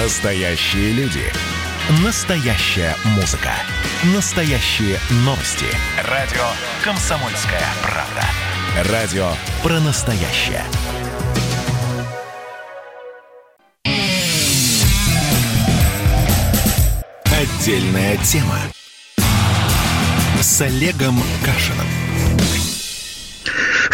Настоящие люди. Настоящая музыка. Настоящие новости. Радио «Комсомольская правда». Радио про настоящее. Отдельная тема. С Олегом Кашиным.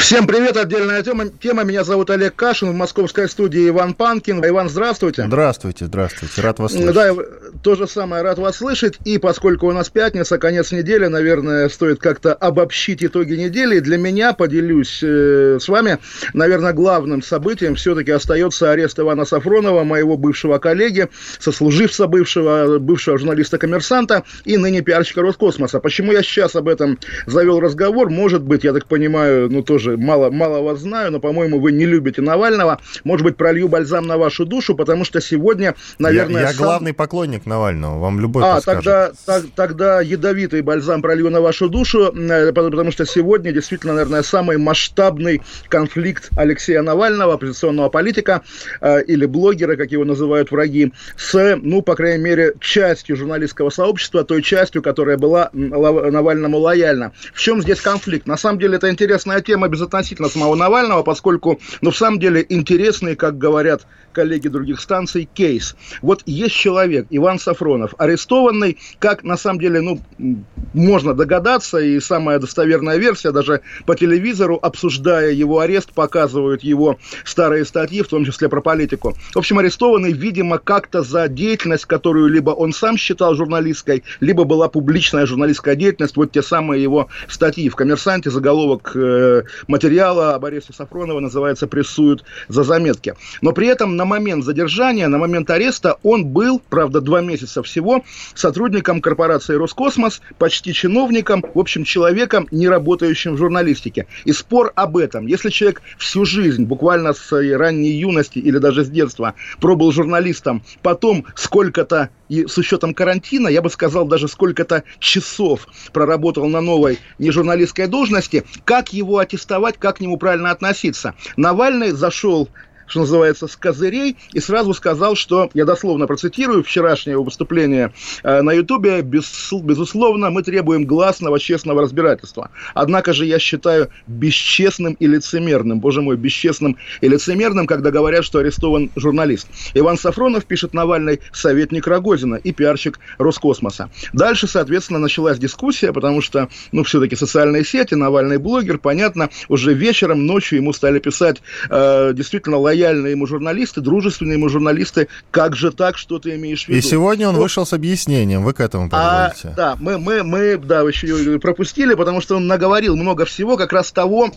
Всем привет, отдельная тема. тема. Меня зовут Олег Кашин, в московской студии Иван Панкин. Иван, здравствуйте. Здравствуйте, здравствуйте, рад вас слышать. Да, то же самое, рад вас слышать. И поскольку у нас пятница, конец недели, наверное, стоит как-то обобщить итоги недели. И для меня, поделюсь э, с вами, наверное, главным событием все-таки остается арест Ивана Сафронова, моего бывшего коллеги, сослуживца бывшего, бывшего журналиста-коммерсанта и ныне пиарщика Роскосмоса. Почему я сейчас об этом завел разговор? Может быть, я так понимаю, ну тоже мало, мало вас знаю, но, по-моему, вы не любите Навального. Может быть, пролью бальзам на вашу душу, потому что сегодня, наверное... Я, я сам... главный поклонник Навального, вам любой А, подскажет. тогда, так, тогда ядовитый бальзам пролью на вашу душу, э, потому что сегодня действительно, наверное, самый масштабный конфликт Алексея Навального, оппозиционного политика э, или блогера, как его называют враги, с, ну, по крайней мере, частью журналистского сообщества, той частью, которая была Навальному лояльна. В чем здесь конфликт? На самом деле, это интересная тема, безотносительно самого Навального, поскольку, ну, в самом деле, интересный, как говорят коллеги других станций, кейс. Вот есть человек, Иван Сафронов, арестованный, как, на самом деле, ну, можно догадаться, и самая достоверная версия, даже по телевизору, обсуждая его арест, показывают его старые статьи, в том числе про политику. В общем, арестованный, видимо, как-то за деятельность, которую либо он сам считал журналистской, либо была публичная журналистская деятельность, вот те самые его статьи в «Коммерсанте», заголовок э, материала об аресте Сафронова называется «Прессуют за заметки». Но при этом на момент задержания, на момент ареста он был, правда, два месяца всего, сотрудником корпорации «Роскосмос», почти чиновником, в общем, человеком, не работающим в журналистике. И спор об этом. Если человек всю жизнь, буквально с ранней юности или даже с детства, пробыл журналистом, потом сколько-то и с учетом карантина, я бы сказал, даже сколько-то часов проработал на новой нежурналистской должности, как его аттестовать, как к нему правильно относиться. Навальный зашел что называется, с козырей, и сразу сказал, что, я дословно процитирую вчерашнее выступление э, на Ютубе, без, безусловно, мы требуем гласного, честного разбирательства. Однако же я считаю бесчестным и лицемерным, боже мой, бесчестным и лицемерным, когда говорят, что арестован журналист. Иван Сафронов, пишет Навальный, советник Рогозина и пиарщик Роскосмоса. Дальше, соответственно, началась дискуссия, потому что, ну, все-таки социальные сети, Навальный блогер, понятно, уже вечером, ночью ему стали писать э, действительно лояльные лояльные ему журналисты, дружественные ему журналисты, как же так, что ты имеешь в виду? И сегодня он ну, вышел с объяснением, вы к этому подводите. А, да, мы, мы, мы, да, еще пропустили, потому что он наговорил много всего, как раз того,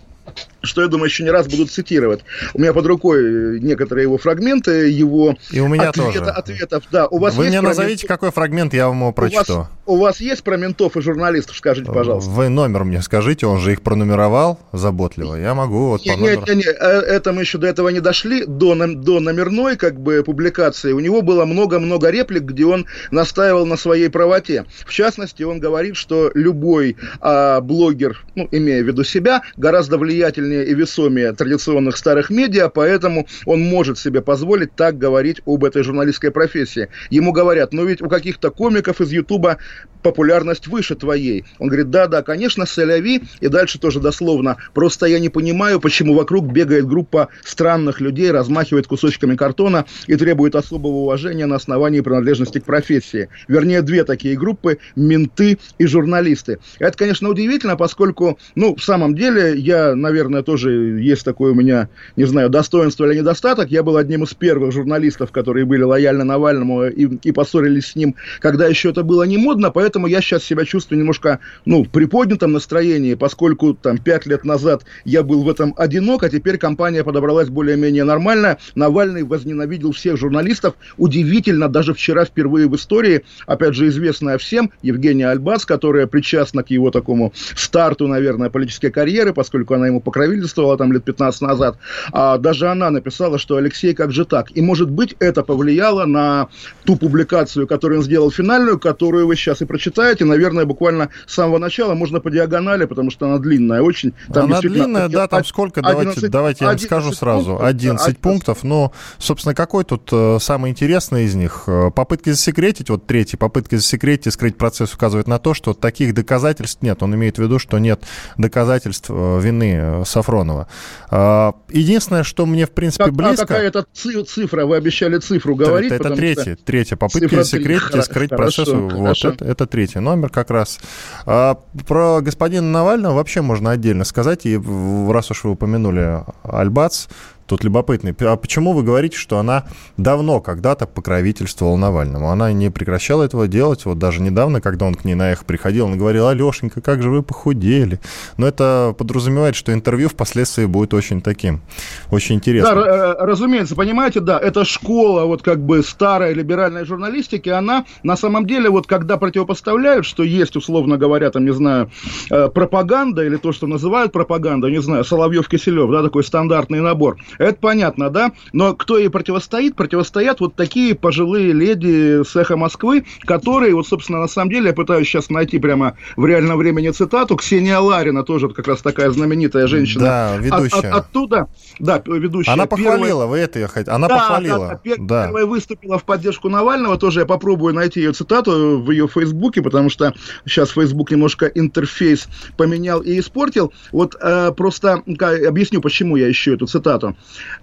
что, я думаю, еще не раз будут цитировать. У меня под рукой некоторые его фрагменты, его И у меня ответа, тоже. ответов. Да, у вас Вы мне назовите, мент... какой фрагмент, я вам его прочту. У вас, у вас есть про ментов и журналистов, скажите, пожалуйста. Вы номер мне скажите, он же их пронумеровал заботливо. Я могу вот не, по номеру... Не, не, не, это мы еще до этого не дошли. До, до номерной как бы публикации у него было много-много реплик, где он настаивал на своей правоте. В частности, он говорит, что любой а, блогер, ну, имея в виду себя, гораздо влиятельнее и весомее традиционных старых медиа, поэтому он может себе позволить так говорить об этой журналистской профессии. Ему говорят, ну ведь у каких-то комиков из Ютуба популярность выше твоей. Он говорит, да-да, конечно, сэляви, и дальше тоже дословно, просто я не понимаю, почему вокруг бегает группа странных людей, размахивает кусочками картона и требует особого уважения на основании принадлежности к профессии. Вернее, две такие группы, менты и журналисты. Это, конечно, удивительно, поскольку, ну, в самом деле, я, наверное, тоже есть такое у меня, не знаю, достоинство или недостаток. Я был одним из первых журналистов, которые были лояльны Навальному и, и поссорились с ним, когда еще это было не модно, поэтому я сейчас себя чувствую немножко, ну, в приподнятом настроении, поскольку там пять лет назад я был в этом одинок, а теперь компания подобралась более-менее нормально. Навальный возненавидел всех журналистов. Удивительно, даже вчера впервые в истории, опять же, известная всем, Евгения Альбац, которая причастна к его такому старту, наверное, политической карьеры, поскольку она ему ему покровительствовала там лет 15 назад, а даже она написала, что Алексей, как же так? И, может быть, это повлияло на ту публикацию, которую он сделал финальную, которую вы сейчас и прочитаете, наверное, буквально с самого начала, можно по диагонали, потому что она длинная очень. Там она длинная, да, там сколько, 11, давайте, давайте я вам скажу сразу, 11 пунктов, пунктов, но, собственно, какой тут э, самый интересный из них? Э, попытки засекретить, вот третий, попытки засекретить и скрыть процесс указывает на то, что таких доказательств нет. Он имеет в виду, что нет доказательств э, вины Сафронова. Единственное, что мне, в принципе, как, близко... А какая это цифра? Вы обещали цифру говорить? Это, это третья, что... третья попытка засекретить и скрыть хорошо, процесс. Хорошо. Вот, это, это третий номер как раз. А, про господина Навального вообще можно отдельно сказать, и раз уж вы упомянули Альбац, Тут любопытный. А почему вы говорите, что она давно когда-то покровительствовала Навальному? Она не прекращала этого делать. Вот даже недавно, когда он к ней на эхо приходил, он говорил, Алешенька, как же вы похудели. Но это подразумевает, что интервью впоследствии будет очень таким, очень интересным. Да, э, разумеется, понимаете, да, эта школа вот как бы старой либеральной журналистики, она на самом деле вот когда противопоставляют, что есть, условно говоря, там, не знаю, э, пропаганда или то, что называют пропагандой, не знаю, Соловьев-Киселев, да, такой стандартный набор – это понятно, да? Но кто ей противостоит? Противостоят вот такие пожилые леди с эхо Москвы, которые, вот, собственно, на самом деле, я пытаюсь сейчас найти прямо в реальном времени цитату, Ксения Ларина, тоже как раз такая знаменитая женщина. Да, ведущая. От, от, оттуда, да, ведущая. Она похвалила, первая... вы это ее хотите, она да, похвалила. Да, да, пер... да. Первая выступила в поддержку Навального, тоже я попробую найти ее цитату в ее Фейсбуке, потому что сейчас Фейсбук немножко интерфейс поменял и испортил. Вот э, просто объясню, почему я ищу эту цитату.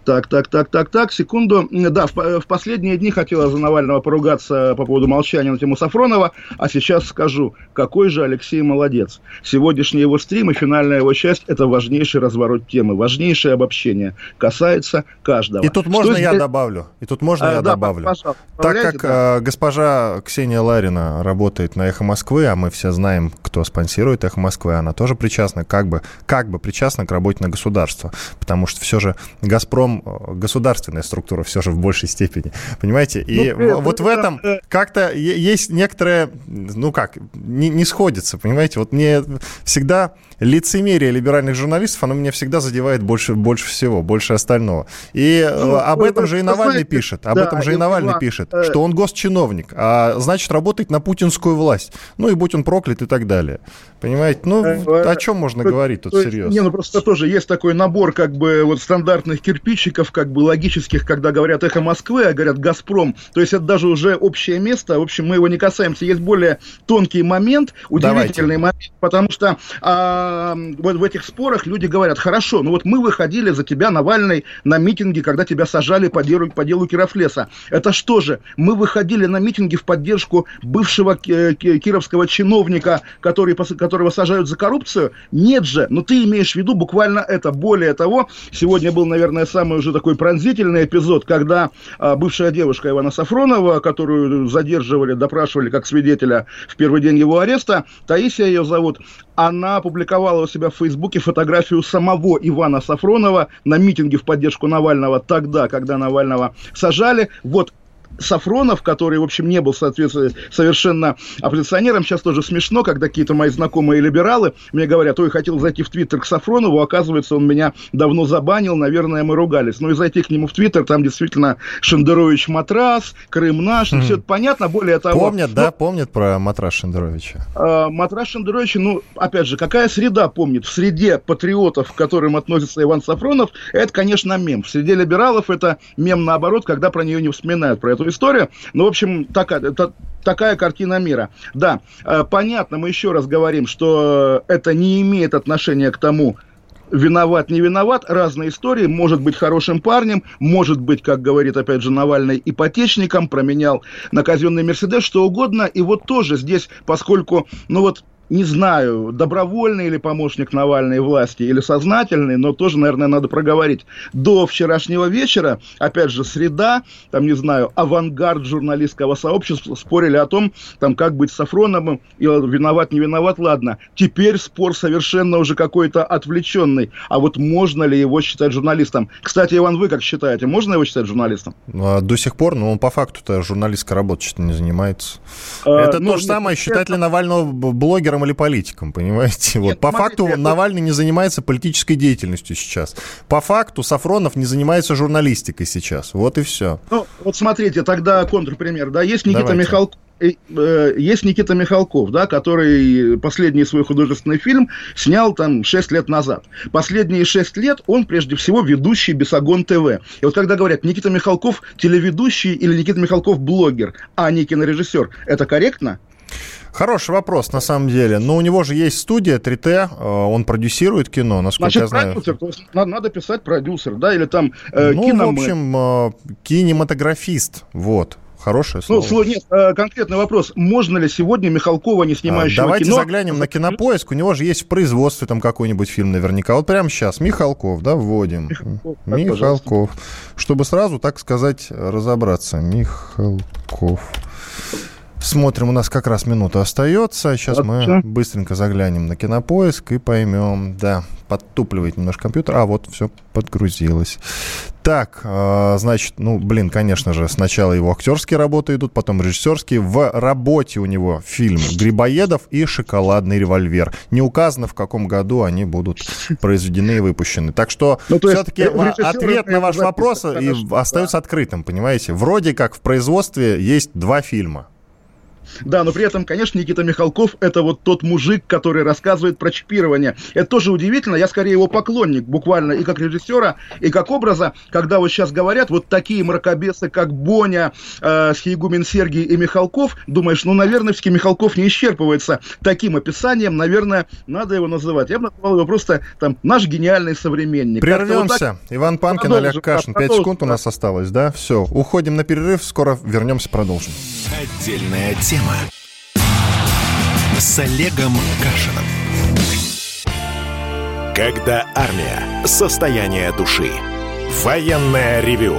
Так, так, так, так, так, секунду. Да, в, в последние дни хотела за Навального поругаться по поводу молчания на тему Сафронова, а сейчас скажу, какой же Алексей молодец. Сегодняшний его стрим и финальная его часть – это важнейший разворот темы, важнейшее обобщение. Касается каждого. И тут можно Что я здесь... добавлю? И тут можно а, я да, добавлю? Так как да. э, госпожа Ксения Ларина работает на «Эхо Москвы», а мы все знаем, кто спонсирует «Эхо Москвы», она тоже причастна, как бы, как бы причастна к работе на государство. Потому что все же «Газпром» э, государственная структура все же в большей степени, понимаете? И ну, вот в этом как-то есть некоторое, ну как, не, не сходится, понимаете? Вот мне всегда лицемерие либеральных журналистов, оно меня всегда задевает больше, больше всего, больше остального. И э, ну, об этом же и Навальный знаете, пишет, об да, этом же и Навальный пишет, э... что он госчиновник, а значит работает на путинскую власть. Ну и будь он проклят и так далее. Понимаете? Ну, о чем можно говорить тут серьезно? Не, ну просто тоже есть такой набор как бы вот стандартных кирпичиков, как бы логических, когда говорят «Эхо Москвы», а говорят «Газпром». То есть это даже уже общее место. В общем, мы его не касаемся. Есть более тонкий момент, удивительный Давайте. момент, потому что а, вот в этих спорах люди говорят, хорошо, ну вот мы выходили за тебя, Навальный, на митинги, когда тебя сажали по делу, по делу Кировлеса. Это что же? Мы выходили на митинги в поддержку бывшего кировского чиновника, который, которого сажают за коррупцию? Нет же, но ты имеешь в виду буквально это. Более того, сегодня был, наверное, самый уже такой пронзительный эпизод, когда а, бывшая девушка Ивана Сафронова, которую задерживали, допрашивали как свидетеля в первый день его ареста, Таисия ее зовут, она опубликовала у себя в Фейсбуке фотографию самого Ивана Сафронова на митинге в поддержку Навального тогда, когда Навального сажали. Вот Сафронов, который, в общем, не был, соответственно, совершенно оппозиционером. Сейчас тоже смешно, когда какие-то мои знакомые либералы мне говорят, ой, хотел зайти в Твиттер к Сафронову, оказывается, он меня давно забанил, наверное, мы ругались. Ну и зайти к нему в Твиттер, там действительно Шендерович матрас, Крым наш, mm. все это понятно, более того... Помнят, ну, да, помнят про матрас Шендеровича? Э, матрас Шендеровича, ну, опять же, какая среда помнит? В среде патриотов, к которым относится Иван Сафронов, это, конечно, мем. В среде либералов это мем наоборот, когда про нее не вспоминают, про эту эту историю. Ну, в общем, такая, это, такая картина мира. Да, э, понятно, мы еще раз говорим, что это не имеет отношения к тому, виноват, не виноват, разные истории, может быть хорошим парнем, может быть, как говорит опять же Навальный, ипотечником, променял на казенный Мерседес, что угодно, и вот тоже здесь, поскольку, ну вот, не знаю, добровольный или помощник Навальной власти, или сознательный, но тоже, наверное, надо проговорить. До вчерашнего вечера, опять же, среда, там, не знаю, авангард журналистского сообщества спорили о том, там, как быть с Сафроновым, и виноват, не виноват, ладно. Теперь спор совершенно уже какой-то отвлеченный. А вот можно ли его считать журналистом? Кстати, Иван, вы как считаете, можно его считать журналистом? Ну, а до сих пор, ну, он по факту-то журналистской работой не занимается. А, Это ну, то же самое, считать ли Навального блогера блогером или политиком, понимаете? Нет, вот. По смотрите, факту Навальный не занимается политической деятельностью сейчас. По факту Сафронов не занимается журналистикой сейчас. Вот и все. Ну, вот смотрите, тогда контрпример. Да, есть Никита Давайте. Михалков, Э, есть Никита Михалков, да, который последний свой художественный фильм снял там 6 лет назад. Последние 6 лет он, прежде всего, ведущий Бесогон ТВ. И вот когда говорят, Никита Михалков телеведущий или Никита Михалков блогер, а не кинорежиссер, это корректно? Хороший вопрос, на самом деле. Но у него же есть студия 3T, э, он продюсирует кино, насколько Значит, я знаю. продюсер, то есть надо, писать продюсер, да, или там э, Ну, киномен. в общем, э, кинематографист, вот. Хорошее ну, слово. Ну, нет, э, конкретный вопрос. Можно ли сегодня Михалкова, не снимающего а, Давайте кино... заглянем на кинопоиск. У него же есть в производстве там какой-нибудь фильм наверняка. Вот прямо сейчас. Михалков, да, вводим. Михалков. Так, Михалков. Чтобы сразу, так сказать, разобраться. Михалков. Смотрим, у нас как раз минута остается. Сейчас мы быстренько заглянем на кинопоиск и поймем. Да, подтупливает немножко компьютер. А, вот все подгрузилось. Так, э, значит, ну, блин, конечно же, сначала его актерские работы идут, потом режиссерские. В работе у него фильм «Грибоедов» и «Шоколадный револьвер». Не указано, в каком году они будут произведены и выпущены. Так что ну, все-таки ответ на ваш вопрос и остается открытым, понимаете? Вроде как в производстве есть два фильма. Да, но при этом, конечно, Никита Михалков это вот тот мужик, который рассказывает про чипирование. Это тоже удивительно. Я скорее его поклонник, буквально и как режиссера, и как образа, когда вот сейчас говорят вот такие мракобесы, как Боня, э, Схиегумен Сергий и Михалков, думаешь, ну, наверное, все-таки Михалков не исчерпывается таким описанием, наверное, надо его называть. Я бы назвал его просто там наш гениальный современник. Прервемся. Вот так... Иван Панкин, Олег Кашин. Пять секунд у нас осталось, да? Все, уходим на перерыв, скоро вернемся, продолжим. Отдельная тема с Олегом Кашиным. Когда армия. Состояние души. Военное ревю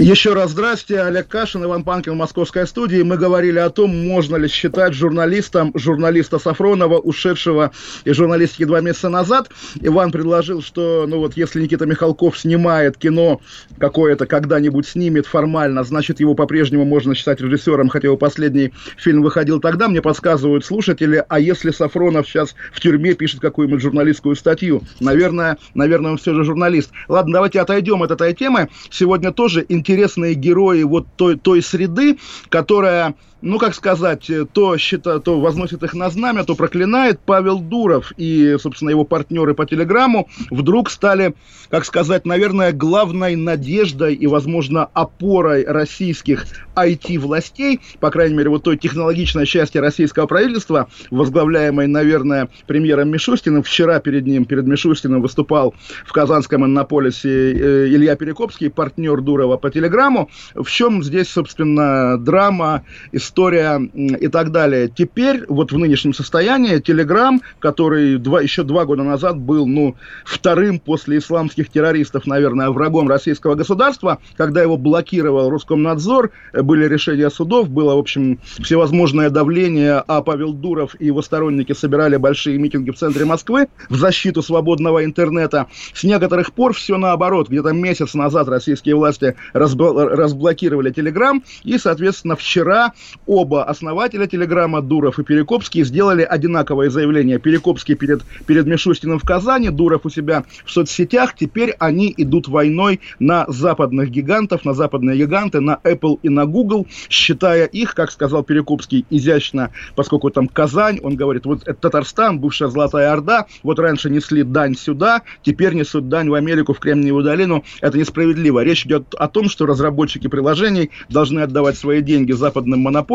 Еще раз здрасте, Олег Кашин, Иван Панкин в московской студии. Мы говорили о том, можно ли считать журналистом журналиста Сафронова, ушедшего из журналистики два месяца назад. Иван предложил, что, ну вот, если Никита Михалков снимает кино какое-то, когда-нибудь снимет формально, значит, его по-прежнему можно считать режиссером, хотя его последний фильм выходил тогда. Мне подсказывают слушатели, а если Сафронов сейчас в тюрьме пишет какую-нибудь журналистскую статью? Наверное, наверное, он все же журналист. Ладно, давайте отойдем от этой темы. Сегодня тоже интересно интересные герои вот той, той среды, которая ну, как сказать, э, то, считает, то возносит их на знамя, то проклинает. Павел Дуров и, собственно, его партнеры по телеграмму вдруг стали, как сказать, наверное, главной надеждой и, возможно, опорой российских IT-властей, по крайней мере, вот той технологичной части российского правительства, возглавляемой, наверное, премьером Мишустиным. Вчера перед ним, перед Мишустиным выступал в Казанском иннополисе э, Илья Перекопский, партнер Дурова по телеграмму. В чем здесь, собственно, драма, история и так далее. Теперь, вот в нынешнем состоянии, Телеграм, который два, еще два года назад был, ну, вторым после исламских террористов, наверное, врагом российского государства, когда его блокировал Роскомнадзор, э, были решения судов, было, в общем, всевозможное давление, а Павел Дуров и его сторонники собирали большие митинги в центре Москвы в защиту свободного интернета. С некоторых пор все наоборот. Где-то месяц назад российские власти разбл- разблокировали Телеграм, и, соответственно, вчера оба основателя Телеграма, Дуров и Перекопский, сделали одинаковое заявление. Перекопский перед, перед Мишустиным в Казани, Дуров у себя в соцсетях. Теперь они идут войной на западных гигантов, на западные гиганты, на Apple и на Google, считая их, как сказал Перекопский, изящно, поскольку там Казань, он говорит, вот это Татарстан, бывшая Золотая Орда, вот раньше несли дань сюда, теперь несут дань в Америку, в Кремниевую долину. Это несправедливо. Речь идет о том, что разработчики приложений должны отдавать свои деньги западным монополиям,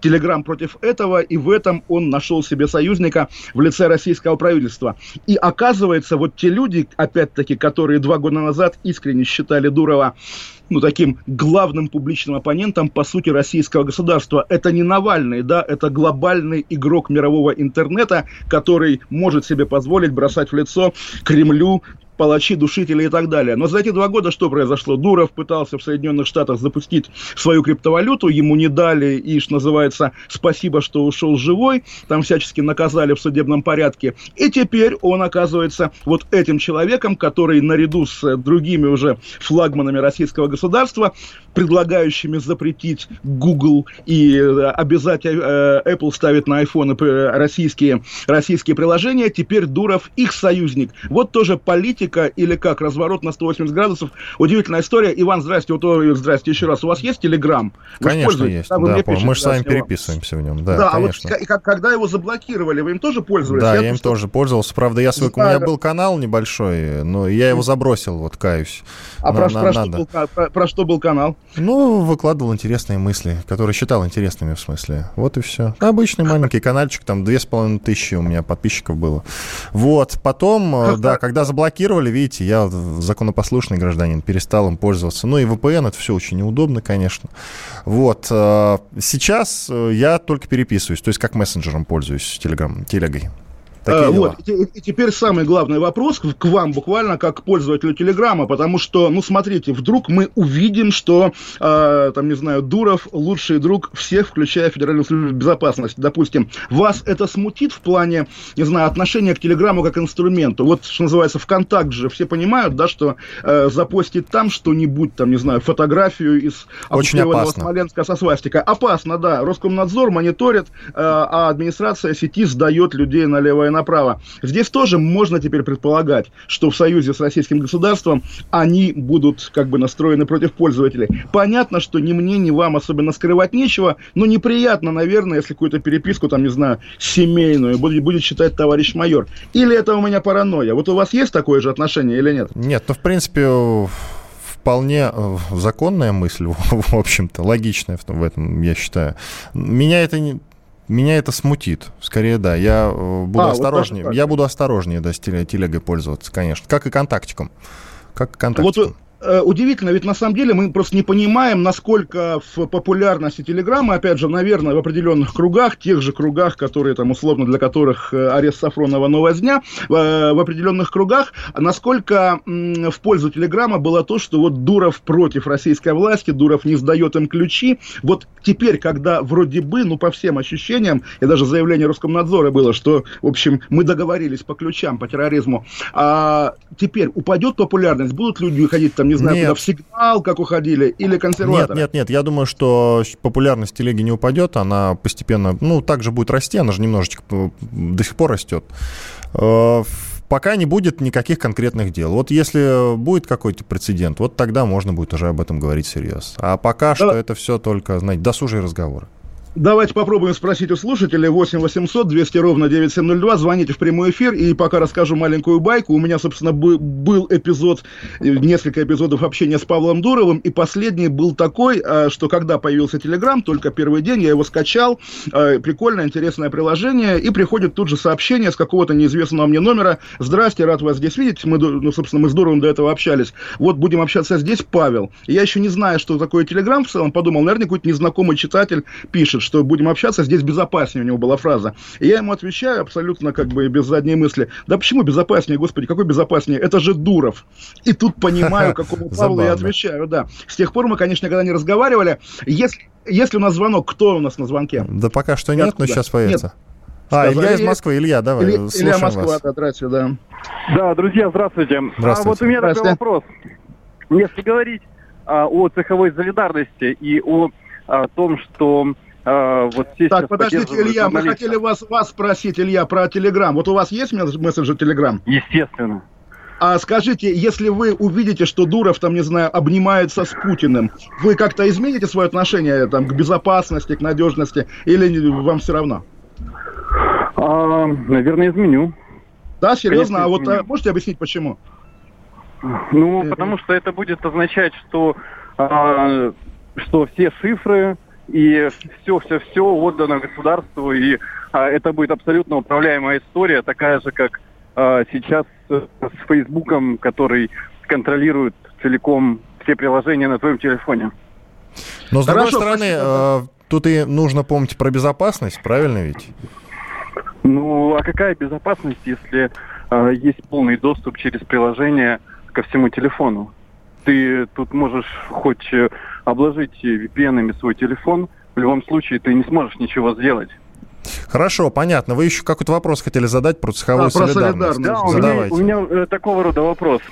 Телеграм против этого, и в этом он нашел себе союзника в лице российского правительства. И оказывается, вот те люди, опять-таки, которые два года назад искренне считали Дурова ну, таким главным публичным оппонентом, по сути, российского государства. Это не Навальный, да, это глобальный игрок мирового интернета, который может себе позволить бросать в лицо Кремлю палачи, душители и так далее. Но за эти два года что произошло? Дуров пытался в Соединенных Штатах запустить свою криптовалюту, ему не дали, и, что называется, спасибо, что ушел живой, там всячески наказали в судебном порядке. И теперь он оказывается вот этим человеком, который наряду с другими уже флагманами российского государства, предлагающими запретить Google и э, обязать э, Apple ставить на iPhone э, российские, российские приложения, теперь Дуров их союзник. Вот тоже политика политика или как, разворот на 180 градусов. Удивительная история. Иван, здрасте, вот, здрасте еще раз. У вас есть Телеграм? Конечно, есть. Да, да, пишете, мы же с вами переписываемся в нем. Да, да конечно. а вот когда его заблокировали, вы им тоже пользовались? Да, я, я им просто... тоже пользовался. Правда, я свой, у меня был канал небольшой, но я его забросил, вот каюсь. А на, про, на, про, что был, про, про что был канал? Ну, выкладывал интересные мысли, которые считал интересными в смысле. Вот и все. Обычный маленький каналчик, там две с половиной тысячи у меня подписчиков было. Вот, потом, э, да, когда заблокировали, заблокировали, видите, я законопослушный гражданин, перестал им пользоваться. Ну и VPN, это все очень неудобно, конечно. Вот. Э, сейчас э, я только переписываюсь, то есть как мессенджером пользуюсь, телеграм, телегой. Такие вот. И, и теперь самый главный вопрос к вам буквально как к пользователю Телеграма, потому что, ну, смотрите, вдруг мы увидим, что, э, там, не знаю, Дуров лучший друг всех, включая Федеральную службу безопасности, допустим. Вас это смутит в плане, не знаю, отношения к Телеграму как инструменту? Вот, что называется, ВКонтакт же, все понимают, да, что э, запостить там что-нибудь, там, не знаю, фотографию из Очень опасно. Смоленска со свастикой. Опасно, да. Роскомнадзор мониторит, э, а администрация сети сдает людей налево и направо. Здесь тоже можно теперь предполагать, что в союзе с российским государством они будут как бы настроены против пользователей. Понятно, что ни мне, ни вам особенно скрывать нечего, но неприятно, наверное, если какую-то переписку, там, не знаю, семейную будет, будет считать товарищ майор. Или это у меня паранойя? Вот у вас есть такое же отношение или нет? Нет, ну, в принципе, вполне э, законная мысль, в общем-то, логичная в этом, я считаю. Меня это не, меня это смутит. Скорее, да. Я э, буду а, осторожнее. Вот я буду осторожнее, да, с телегой пользоваться, конечно. Как и контактиком. Как и контактиком. Вот удивительно, ведь на самом деле мы просто не понимаем, насколько в популярности Телеграма, опять же, наверное, в определенных кругах, тех же кругах, которые там условно для которых э, арест Сафронова новозня, э, в определенных кругах, насколько в пользу Телеграма было то, что вот Дуров против российской власти, Дуров не сдает им ключи. Вот теперь, когда вроде бы, ну по всем ощущениям, и даже заявление Роскомнадзора было, что, в общем, мы договорились по ключам, по терроризму, а теперь упадет популярность, будут люди ходить там, не знаю, нет. куда в сигнал, как уходили, или консерваторы? Нет, нет, нет, я думаю, что популярность телеги не упадет, она постепенно, ну, также будет расти, она же немножечко до сих пор растет э, пока не будет никаких конкретных дел. Вот если будет какой-то прецедент, вот тогда можно будет уже об этом говорить всерьез. А пока да. что это все только, знаете, досужие разговоры. Давайте попробуем спросить у слушателей 8 800 200 ровно 9702. Звоните в прямой эфир и пока расскажу маленькую байку. У меня, собственно, был эпизод, несколько эпизодов общения с Павлом Дуровым. И последний был такой, а, что когда появился Телеграм, только первый день, я его скачал. А, прикольное, интересное приложение. И приходит тут же сообщение с какого-то неизвестного мне номера. Здрасте, рад вас здесь видеть. Мы, ну, собственно, мы с Дуровым до этого общались. Вот будем общаться здесь, Павел. Я еще не знаю, что такое Телеграм в целом. Подумал, наверное, какой-то незнакомый читатель пишет, что будем общаться, здесь безопаснее, у него была фраза. И я ему отвечаю абсолютно как бы без задней мысли, да почему безопаснее, господи, какой безопаснее, это же Дуров. И тут понимаю, какому Павлу я отвечаю, да. С тех пор мы, конечно, никогда не разговаривали. Если, если у нас звонок, кто у нас на звонке? Да пока что нет, но сейчас появится. Нет. А, Илья из Москвы. Илья, давай, Илья, Илья Москва, вас. да, здравствуйте, да. Да, друзья, здравствуйте. здравствуйте. А вот у меня такой вопрос. Если говорить а, о цеховой солидарности и о о том, что э, вот здесь Так, подождите, Илья, мы хотели вас, вас спросить, Илья, про Телеграм. Вот у вас есть мессенджер Телеграм? Естественно. А скажите, если вы увидите, что Дуров, там, не знаю, обнимается с Путиным, вы как-то измените свое отношение там, к безопасности, к надежности, или вам все равно? А, наверное, изменю. Да, серьезно? Конечно, а вот а, можете объяснить, почему? Ну, э, потому что это будет означать, что, а, что все шифры и все-все-все отдано государству, и а, это будет абсолютно управляемая история, такая же, как а, сейчас с Фейсбуком, который контролирует целиком все приложения на твоем телефоне. Но с Хорошо, другой стороны, спасибо. Э, тут и нужно помнить про безопасность, правильно ведь? Ну, а какая безопасность, если э, есть полный доступ через приложение ко всему телефону? Ты тут можешь хоть э, обложить VPN-ами свой телефон, в любом случае ты не сможешь ничего сделать. Хорошо, понятно. Вы еще какой-то вопрос хотели задать про цеховую а, солидарность. Да, у меня, у меня э, такого рода вопрос.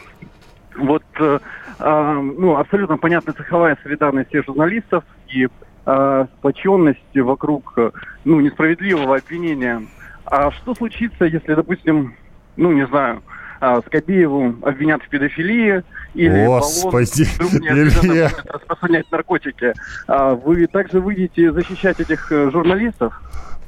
Вот, э, э, ну, абсолютно понятна цеховая солидарность всех журналистов и э, сплоченность вокруг, э, ну, несправедливого обвинения. А что случится, если, допустим, ну, не знаю, а, Скобееву обвинят в педофилии, или Господи, баллон Илья. распространять наркотики. А вы также выйдете защищать этих э, журналистов?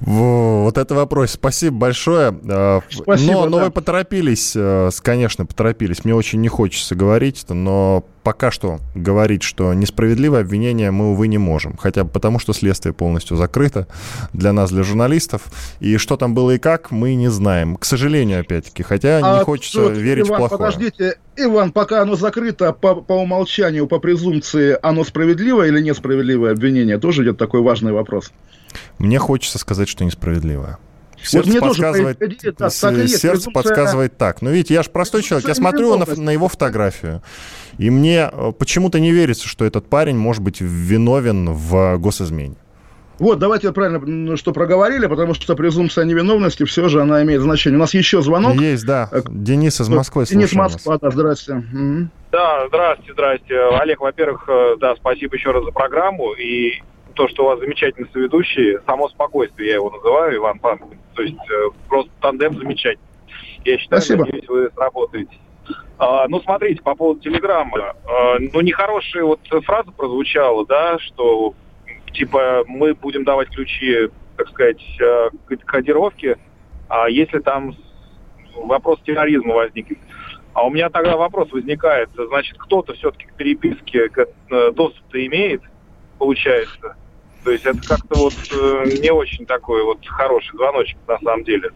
Вот это вопрос. Спасибо большое. А, Спасибо, но, но да. вы поторопились, э, конечно, поторопились. Мне очень не хочется говорить это, но пока что говорить, что несправедливое обвинение мы, увы, не можем. Хотя бы потому, что следствие полностью закрыто для нас, для журналистов. И что там было и как, мы не знаем. К сожалению, опять-таки. Хотя а не хочется тут, верить Иван, в плохое. Подождите, Иван, пока оно закрыто по, по умолчанию, по презумпции, оно справедливое или несправедливое обвинение? Тоже идет такой важный вопрос. Мне хочется сказать, что несправедливое. Сердце вот подсказывает, тоже, да, сердце презумпция... подсказывает так. Но видите, я же простой человек, я смотрю на, на его фотографию, и мне э, почему-то не верится, что этот парень может быть виновен в госизмене. Вот, давайте правильно, что проговорили, потому что презумпция невиновности все же она имеет значение. У нас еще звонок. Есть, да. Э, Денис из Москвы. Денис Москва, да, здрасте. Да, здрасте, здрасте. Олег, во-первых, э, да, спасибо еще раз за программу. И то, что у вас замечательный соведущий, само спокойствие, я его называю, Иван Панкин. То есть э, просто тандем замечательный. Я считаю, Спасибо. надеюсь, вы сработаете. А, ну, смотрите, по поводу телеграммы. А, ну, нехорошая вот фраза прозвучала, да, что типа мы будем давать ключи, так сказать, э, к кодировке, а если там вопрос терроризма возникнет. А у меня тогда вопрос возникает, значит, кто-то все-таки к переписке э, доступ-то имеет, получается. То есть это как-то вот э, не очень такой вот хороший звоночек на самом деле.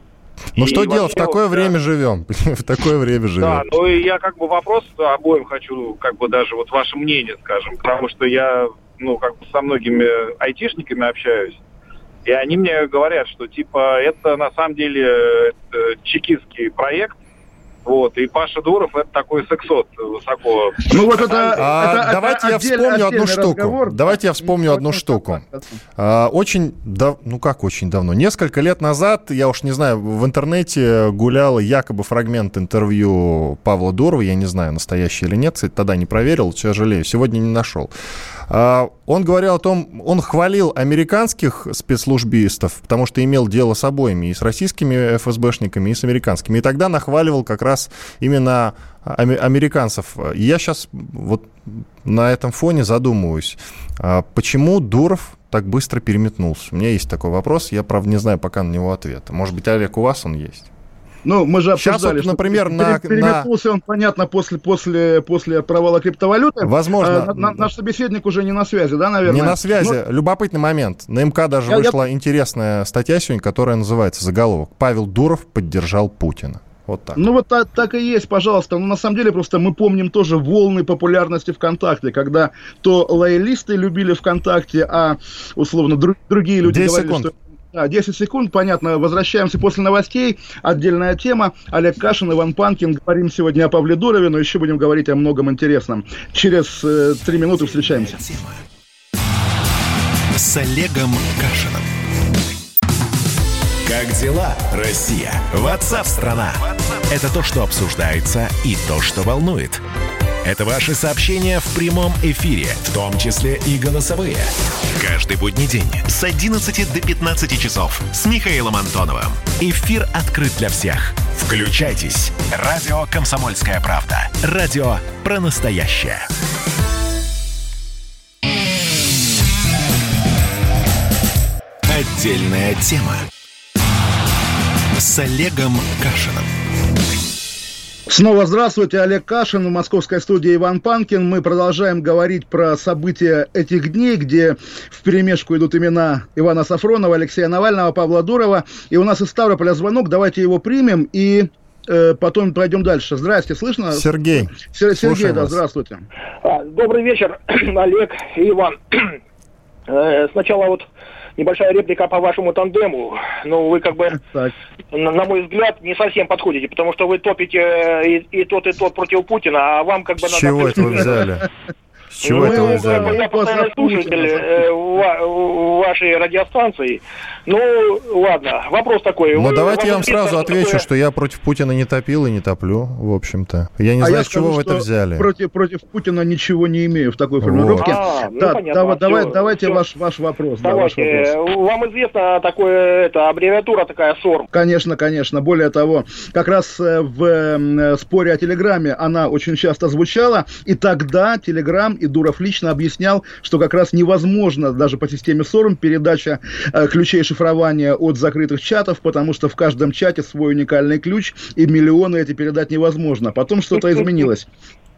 Ну и что делать, в такое вот, время да, живем, в такое время живем. Да, ну и я как бы вопрос обоим хочу, как бы даже вот ваше мнение, скажем, потому что я, ну, как бы со многими айтишниками общаюсь, и они мне говорят, что типа это на самом деле это чекистский проект, вот, и Паша Дуров это такой сексот высоко. Ну вот это, а, это давайте это я вспомню одну штуку. Разговор. Давайте я вспомню одну штуку. А, очень, дав... ну как очень давно, несколько лет назад, я уж не знаю, в интернете гулял якобы фрагмент интервью Павла Дурова, я не знаю, настоящий или нет, кстати, тогда не проверил, жалею, сегодня не нашел. А, он говорил о том, он хвалил американских спецслужбистов, потому что имел дело с обоими, и с российскими ФСБшниками, и с американскими. И тогда нахваливал как раз именно американцев. Я сейчас вот на этом фоне задумываюсь, а почему Дуров так быстро переметнулся? У меня есть такой вопрос, я, правда, не знаю пока на него ответа. Может быть, Олег, у вас он есть? Ну, мы же обсуждали, Сейчас вот, например, что на, переметнулся на... он, понятно, после, после, после провала криптовалюты. Возможно. А, на, наш собеседник уже не на связи, да, наверное? Не на связи. Но... Любопытный момент. На МК даже я, вышла я... интересная статья сегодня, которая называется «Заголовок. Павел Дуров поддержал Путина». Вот так. Ну вот так, так и есть, пожалуйста. Ну на самом деле просто мы помним тоже волны популярности ВКонтакте, когда то лоялисты любили ВКонтакте, а условно друг, другие люди говорили, секунд. что да, 10 секунд, понятно. Возвращаемся после новостей. Отдельная тема. Олег Кашин, Иван Панкин. Говорим сегодня о Павле Дурове, но еще будем говорить о многом интересном. Через э, три минуты встречаемся. С Олегом Кашином. Как дела, Россия? Ватсап-страна! Это то, что обсуждается и то, что волнует. Это ваши сообщения в прямом эфире, в том числе и голосовые. Каждый будний день с 11 до 15 часов с Михаилом Антоновым. Эфир открыт для всех. Включайтесь. Радио «Комсомольская правда». Радио про настоящее. Отдельная тема с Олегом Кашиным. Снова здравствуйте, Олег Кашин, в московской студии Иван Панкин. Мы продолжаем говорить про события этих дней, где в перемешку идут имена Ивана Сафронова, Алексея Навального, Павла Дурова. И у нас из Ставрополя звонок, давайте его примем и э, потом пройдем дальше. Здрасте, слышно? Сергей. Сергей, да, здравствуйте. А, добрый вечер, Олег и Иван. Э, сначала вот небольшая реплика по вашему тандему. Ну, вы как бы, на, на мой взгляд, не совсем подходите, потому что вы топите э, и, и тот, и тот против Путина, а вам как бы... С надо чего это вы взяли? Чего ну, это вы взяли? Я постоянный слушатель э, вашей радиостанции. Ну, ладно, вопрос такой. Ну, давайте я вам сразу отвечу, такое... что я против Путина не топил и не топлю, в общем-то. Я не а знаю, я с чего вы это взяли. Против, против Путина ничего не имею в такой формулировке. Вот. А, ну, да, понятно, давай, все, давайте все. Ваш, ваш вопрос. Давайте. Да, ваш вопрос. Вам известна такая это, аббревиатура такая СОРМ? Конечно, конечно. Более того, как раз э, в э, споре о Телеграме она очень часто звучала, и тогда Телеграм и Дуров лично объяснял, что как раз невозможно даже по системе СОРМ передача э, ключей шифрования от закрытых чатов, потому что в каждом чате свой уникальный ключ, и миллионы эти передать невозможно. Потом что-то изменилось.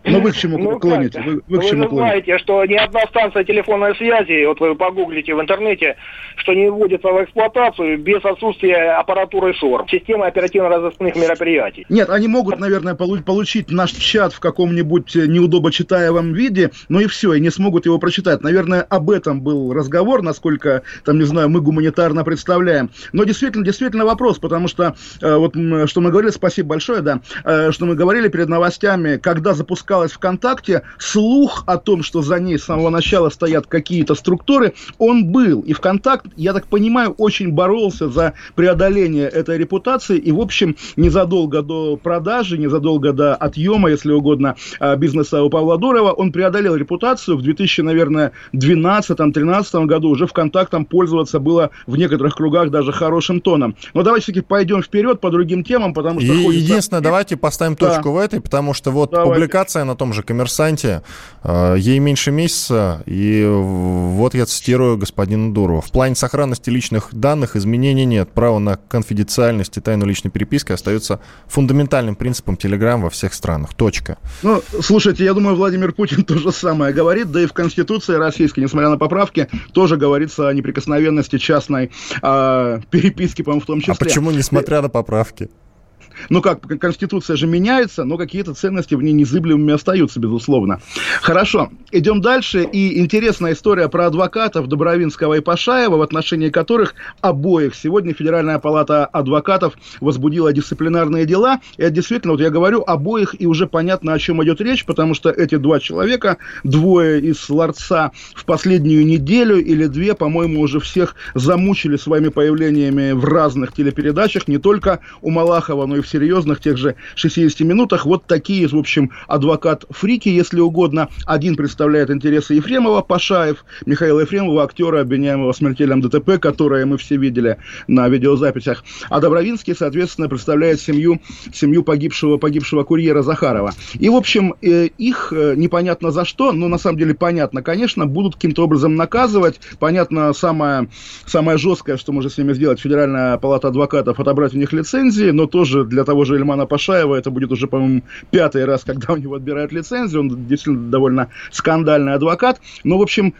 Ну вы к чему ну, клоните? Вы, вы, к чему вы знаете, что ни одна станция телефонной связи, вот вы погуглите в интернете, что не вводится в эксплуатацию без отсутствия аппаратуры СОР, системы оперативно-розыскных мероприятий. Нет, они могут, наверное, получить наш чат в каком-нибудь неудобочитаемом виде, но и все, и не смогут его прочитать. Наверное, об этом был разговор, насколько, там, не знаю, мы гуманитарно представляем. Но действительно, действительно вопрос, потому что, э, вот, что мы говорили, спасибо большое, да, э, что мы говорили перед новостями, когда запускать запускалась ВКонтакте, слух о том, что за ней с самого начала стоят какие-то структуры, он был. И ВКонтакт, я так понимаю, очень боролся за преодоление этой репутации. И, в общем, незадолго до продажи, незадолго до отъема, если угодно, а, бизнеса у Павла Дурова, он преодолел репутацию. В 2000, наверное, 12-13 году уже ВКонтактом пользоваться было в некоторых кругах даже хорошим тоном. Но давайте все-таки пойдем вперед по другим темам, потому что... И, единственное, давайте поставим точку да. в этой, потому что вот давайте. публикация публикация на том же «Коммерсанте», э, ей меньше месяца, и вот я цитирую господина Дурова. В плане сохранности личных данных изменений нет. Право на конфиденциальность и тайну личной переписки остается фундаментальным принципом Телеграм во всех странах. Точка. Ну, слушайте, я думаю, Владимир Путин то же самое говорит, да и в Конституции российской, несмотря на поправки, тоже говорится о неприкосновенности частной э, переписки, по-моему, в том числе. А почему несмотря на поправки? Ну как, Конституция же меняется, но какие-то ценности в ней незыблемыми остаются, безусловно. Хорошо, идем дальше. И интересная история про адвокатов Добровинского и Пашаева, в отношении которых обоих сегодня Федеральная палата адвокатов возбудила дисциплинарные дела. И действительно, вот я говорю, обоих, и уже понятно, о чем идет речь, потому что эти два человека, двое из ларца в последнюю неделю или две, по-моему, уже всех замучили своими появлениями в разных телепередачах, не только у Малахова, но и в серьезных тех же 60 минутах. Вот такие, в общем, адвокат-фрики, если угодно. Один представляет интересы Ефремова, Пашаев, Михаила Ефремова, актера, обвиняемого в смертельном ДТП, которое мы все видели на видеозаписях. А Добровинский, соответственно, представляет семью, семью погибшего, погибшего курьера Захарова. И, в общем, э, их э, непонятно за что, но на самом деле понятно, конечно, будут каким-то образом наказывать. Понятно, самое, самое жесткое, что может с ними сделать Федеральная палата адвокатов, отобрать у них лицензии, но тоже для того же Ильмана Пашаева это будет уже, по-моему, пятый раз, когда у него отбирают лицензию. Он действительно довольно скандальный адвокат. Но, в общем,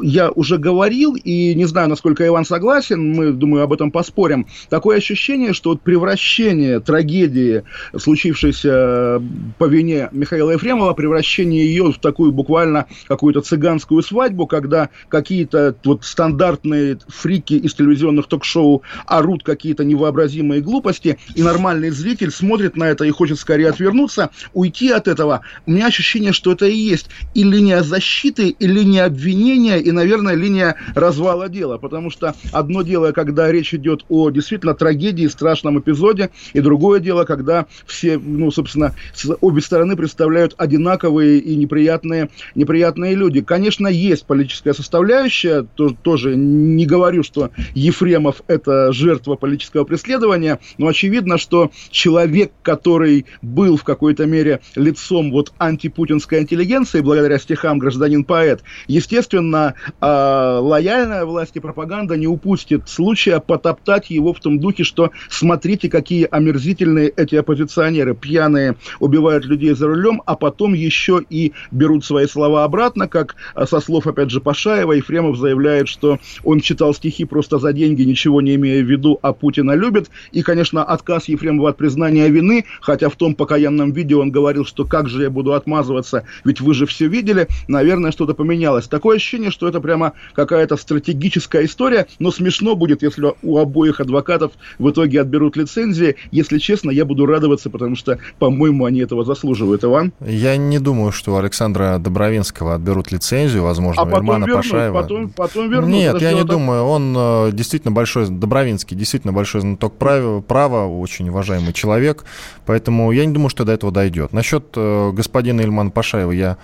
я уже говорил, и не знаю, насколько Иван согласен, мы, думаю, об этом поспорим. Такое ощущение, что вот превращение трагедии, случившейся э, по вине Михаила Ефремова, превращение ее в такую буквально какую-то цыганскую свадьбу, когда какие-то вот стандартные фрики из телевизионных ток-шоу орут какие-то невообразимые глупости, и нормальные зритель смотрит на это и хочет скорее отвернуться, уйти от этого, у меня ощущение, что это и есть и линия защиты, и линия обвинения, и, наверное, линия развала дела. Потому что одно дело, когда речь идет о действительно трагедии, страшном эпизоде, и другое дело, когда все, ну, собственно, обе стороны представляют одинаковые и неприятные, неприятные люди. Конечно, есть политическая составляющая, то, тоже не говорю, что Ефремов – это жертва политического преследования, но очевидно, что человек, который был в какой-то мере лицом вот антипутинской интеллигенции, благодаря стихам «Гражданин-поэт», естественно, э, лояльная власть и пропаганда не упустит случая потоптать его в том духе, что смотрите, какие омерзительные эти оппозиционеры, пьяные, убивают людей за рулем, а потом еще и берут свои слова обратно, как а, со слов, опять же, Пашаева, Ефремов заявляет, что он читал стихи просто за деньги, ничего не имея в виду, а Путина любит. И, конечно, отказ Ефремова от признания вины, хотя в том покаянном видео он говорил, что как же я буду отмазываться, ведь вы же все видели, наверное, что-то поменялось. Такое ощущение, что это прямо какая-то стратегическая история, но смешно будет, если у обоих адвокатов в итоге отберут лицензии. Если честно, я буду радоваться, потому что, по-моему, они этого заслуживают. Иван? Я не думаю, что у Александра Добровинского отберут лицензию, возможно, а Ирмана вернут, Пашаева. Потом, потом вернут. Нет, я не так... думаю. Он э, действительно большой, Добровинский, действительно большой знаток права, права, очень уважаемый человек. Поэтому я не думаю, что до этого дойдет. Насчет э, господина Ильмана Пашаева я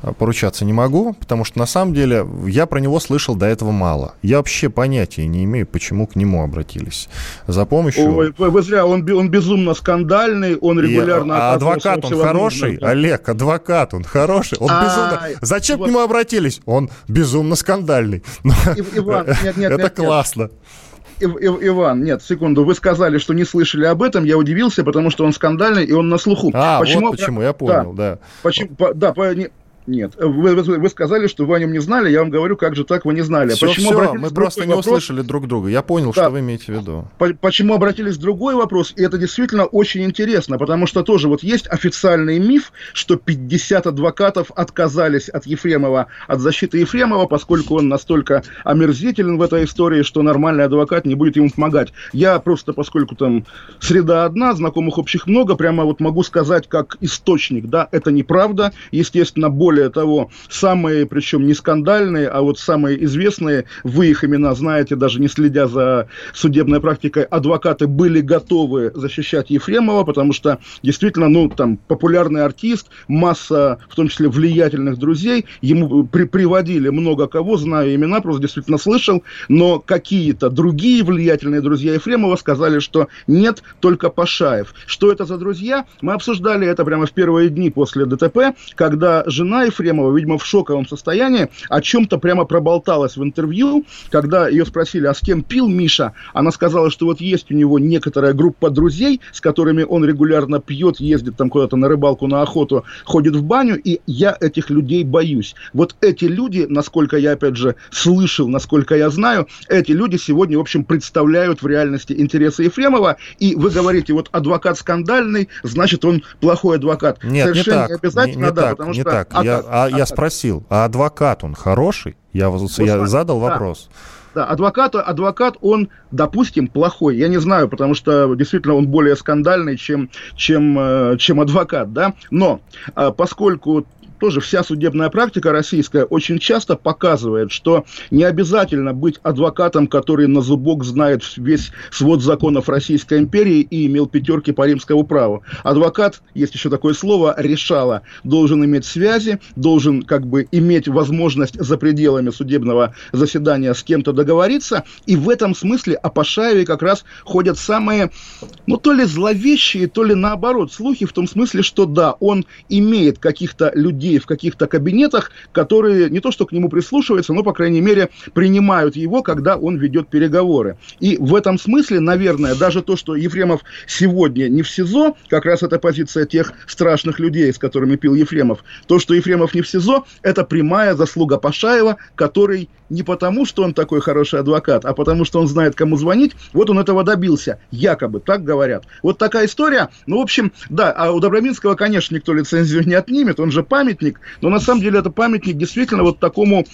Э, поручаться не могу, потому что на самом деле я про него слышал до этого мало. Я вообще понятия не имею, почему к нему обратились за помощью. Ой, вы зря, он, он безумно скандальный, он регулярно... И, а адвокат он хороший? Да. Олег, адвокат он хороший? Он а, безумно... Зачем вот... к нему обратились? Он безумно скандальный. Иван, нет, нет, Это классно. Иван, нет, секунду, вы сказали, что не слышали об этом, я удивился, потому что он скандальный и он на слуху. А, почему? вот почему, я понял, да. да. Почему, по, да, по, не, нет. Вы, вы, вы сказали, что вы о нем не знали, я вам говорю, как же так вы не знали. Все, почему все, мы просто не вопрос? услышали друг друга. Я понял, да. что вы имеете в виду. По почему обратились в другой вопрос, и это действительно очень интересно, потому что тоже вот есть официальный миф, что 50 адвокатов отказались от Ефремова, от защиты Ефремова, поскольку он настолько омерзителен в этой истории, что нормальный адвокат не будет ему помогать. Я просто, поскольку там среда одна, знакомых общих много, прямо вот могу сказать как источник, да, это неправда. Естественно, более более того, самые, причем не скандальные, а вот самые известные, вы их имена знаете, даже не следя за судебной практикой, адвокаты были готовы защищать Ефремова, потому что действительно, ну, там, популярный артист, масса, в том числе, влиятельных друзей, ему при приводили много кого, знаю имена, просто действительно слышал, но какие-то другие влиятельные друзья Ефремова сказали, что нет, только Пашаев. Что это за друзья? Мы обсуждали это прямо в первые дни после ДТП, когда жена Ефремова, видимо, в шоковом состоянии, о чем-то прямо проболталась в интервью, когда ее спросили, а с кем пил Миша, она сказала, что вот есть у него некоторая группа друзей, с которыми он регулярно пьет, ездит там куда-то на рыбалку, на охоту, ходит в баню, и я этих людей боюсь. Вот эти люди, насколько я, опять же, слышал, насколько я знаю, эти люди сегодня, в общем, представляют в реальности интересы Ефремова, и вы говорите, вот адвокат скандальный, значит, он плохой адвокат. Нет, Совершенно не так. Не обязательно, не, не да, так, потому не что... Так. Я, а, а я спросил, а адвокат он хороший? Я, я задал вопрос. Да, адвокат, адвокат, он, допустим, плохой. Я не знаю, потому что действительно он более скандальный, чем, чем, э, чем адвокат, да. Но э, поскольку тоже вся судебная практика российская очень часто показывает, что не обязательно быть адвокатом, который на зубок знает весь свод законов Российской империи и имел пятерки по римскому праву. Адвокат, есть еще такое слово, решала, должен иметь связи, должен как бы иметь возможность за пределами судебного заседания с кем-то договориться, и в этом смысле о Пашаеве как раз ходят самые, ну, то ли зловещие, то ли наоборот, слухи в том смысле, что да, он имеет каких-то людей, людей в каких-то кабинетах, которые не то что к нему прислушиваются, но, по крайней мере, принимают его, когда он ведет переговоры. И в этом смысле, наверное, даже то, что Ефремов сегодня не в СИЗО, как раз это позиция тех страшных людей, с которыми пил Ефремов, то, что Ефремов не в СИЗО, это прямая заслуга Пашаева, который не потому, что он такой хороший адвокат, а потому, что он знает, кому звонить, вот он этого добился. Якобы, так говорят. Вот такая история. Ну, в общем, да, а у Доброминского, конечно, никто лицензию не отнимет, он же памятник, но на самом деле это памятник действительно вот такому